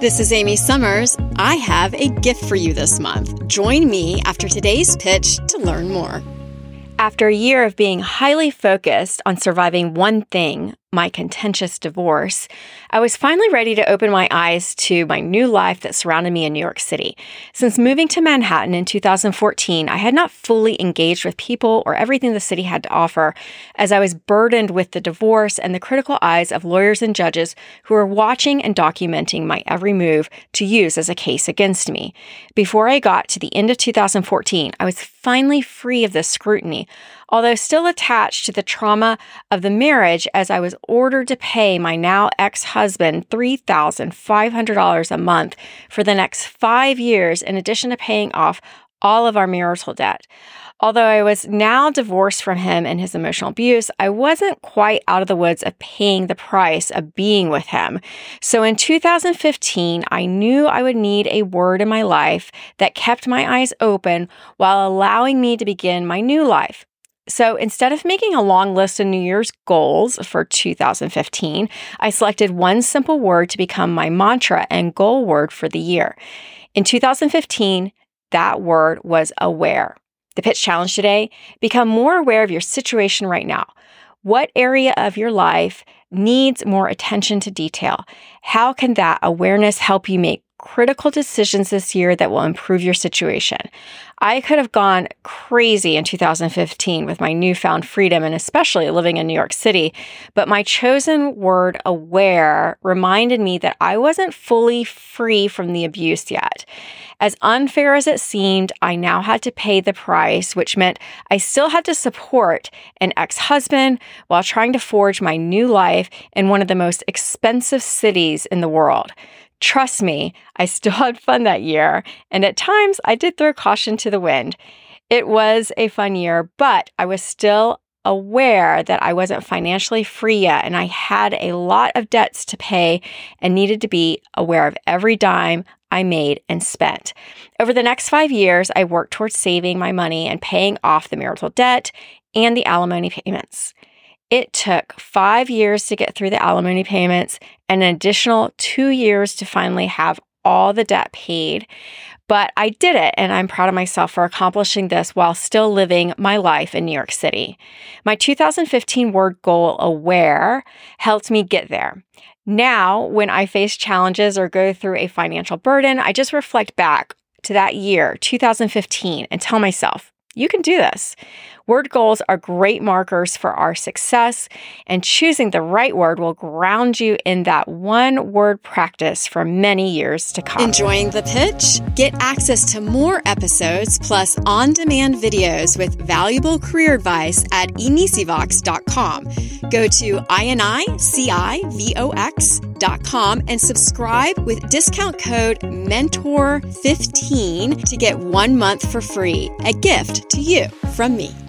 This is Amy Summers. I have a gift for you this month. Join me after today's pitch to learn more. After a year of being highly focused on surviving one thing, my contentious divorce, I was finally ready to open my eyes to my new life that surrounded me in New York City. Since moving to Manhattan in 2014, I had not fully engaged with people or everything the city had to offer, as I was burdened with the divorce and the critical eyes of lawyers and judges who were watching and documenting my every move to use as a case against me. Before I got to the end of 2014, I was finally free of this scrutiny although still attached to the trauma of the marriage as I was ordered to pay my now ex husband $3,500 a month for the next five years, in addition to paying off all of our marital debt. Although I was now divorced from him and his emotional abuse, I wasn't quite out of the woods of paying the price of being with him. So in 2015, I knew I would need a word in my life that kept my eyes open while allowing me to begin my new life. So instead of making a long list of New Year's goals for 2015, I selected one simple word to become my mantra and goal word for the year. In 2015, that word was aware. The pitch challenge today become more aware of your situation right now. What area of your life needs more attention to detail? How can that awareness help you make critical decisions this year that will improve your situation. I could have gone crazy in 2015 with my newfound freedom and especially living in New York City, but my chosen word aware reminded me that I wasn't fully free from the abuse yet. As unfair as it seemed, I now had to pay the price, which meant I still had to support an ex husband while trying to forge my new life in one of the most expensive cities in the world. Trust me, I still had fun that year, and at times I did throw caution to the wind. It was a fun year, but I was still aware that I wasn't financially free yet and I had a lot of debts to pay and needed to be aware of every dime I made and spent. Over the next five years, I worked towards saving my money and paying off the marital debt and the alimony payments. It took five years to get through the alimony payments and an additional two years to finally have all the debt paid. But I did it, and I'm proud of myself for accomplishing this while still living my life in New York City. My 2015 word goal, aware, helped me get there. Now, when I face challenges or go through a financial burden, I just reflect back to that year, 2015, and tell myself, you can do this. Word goals are great markers for our success, and choosing the right word will ground you in that one word practice for many years to come. Enjoying the pitch? Get access to more episodes plus on demand videos with valuable career advice at inicivox.com. Go to inicivox.com and subscribe with discount code MENTOR15 to get one month for free, a gift to you from me.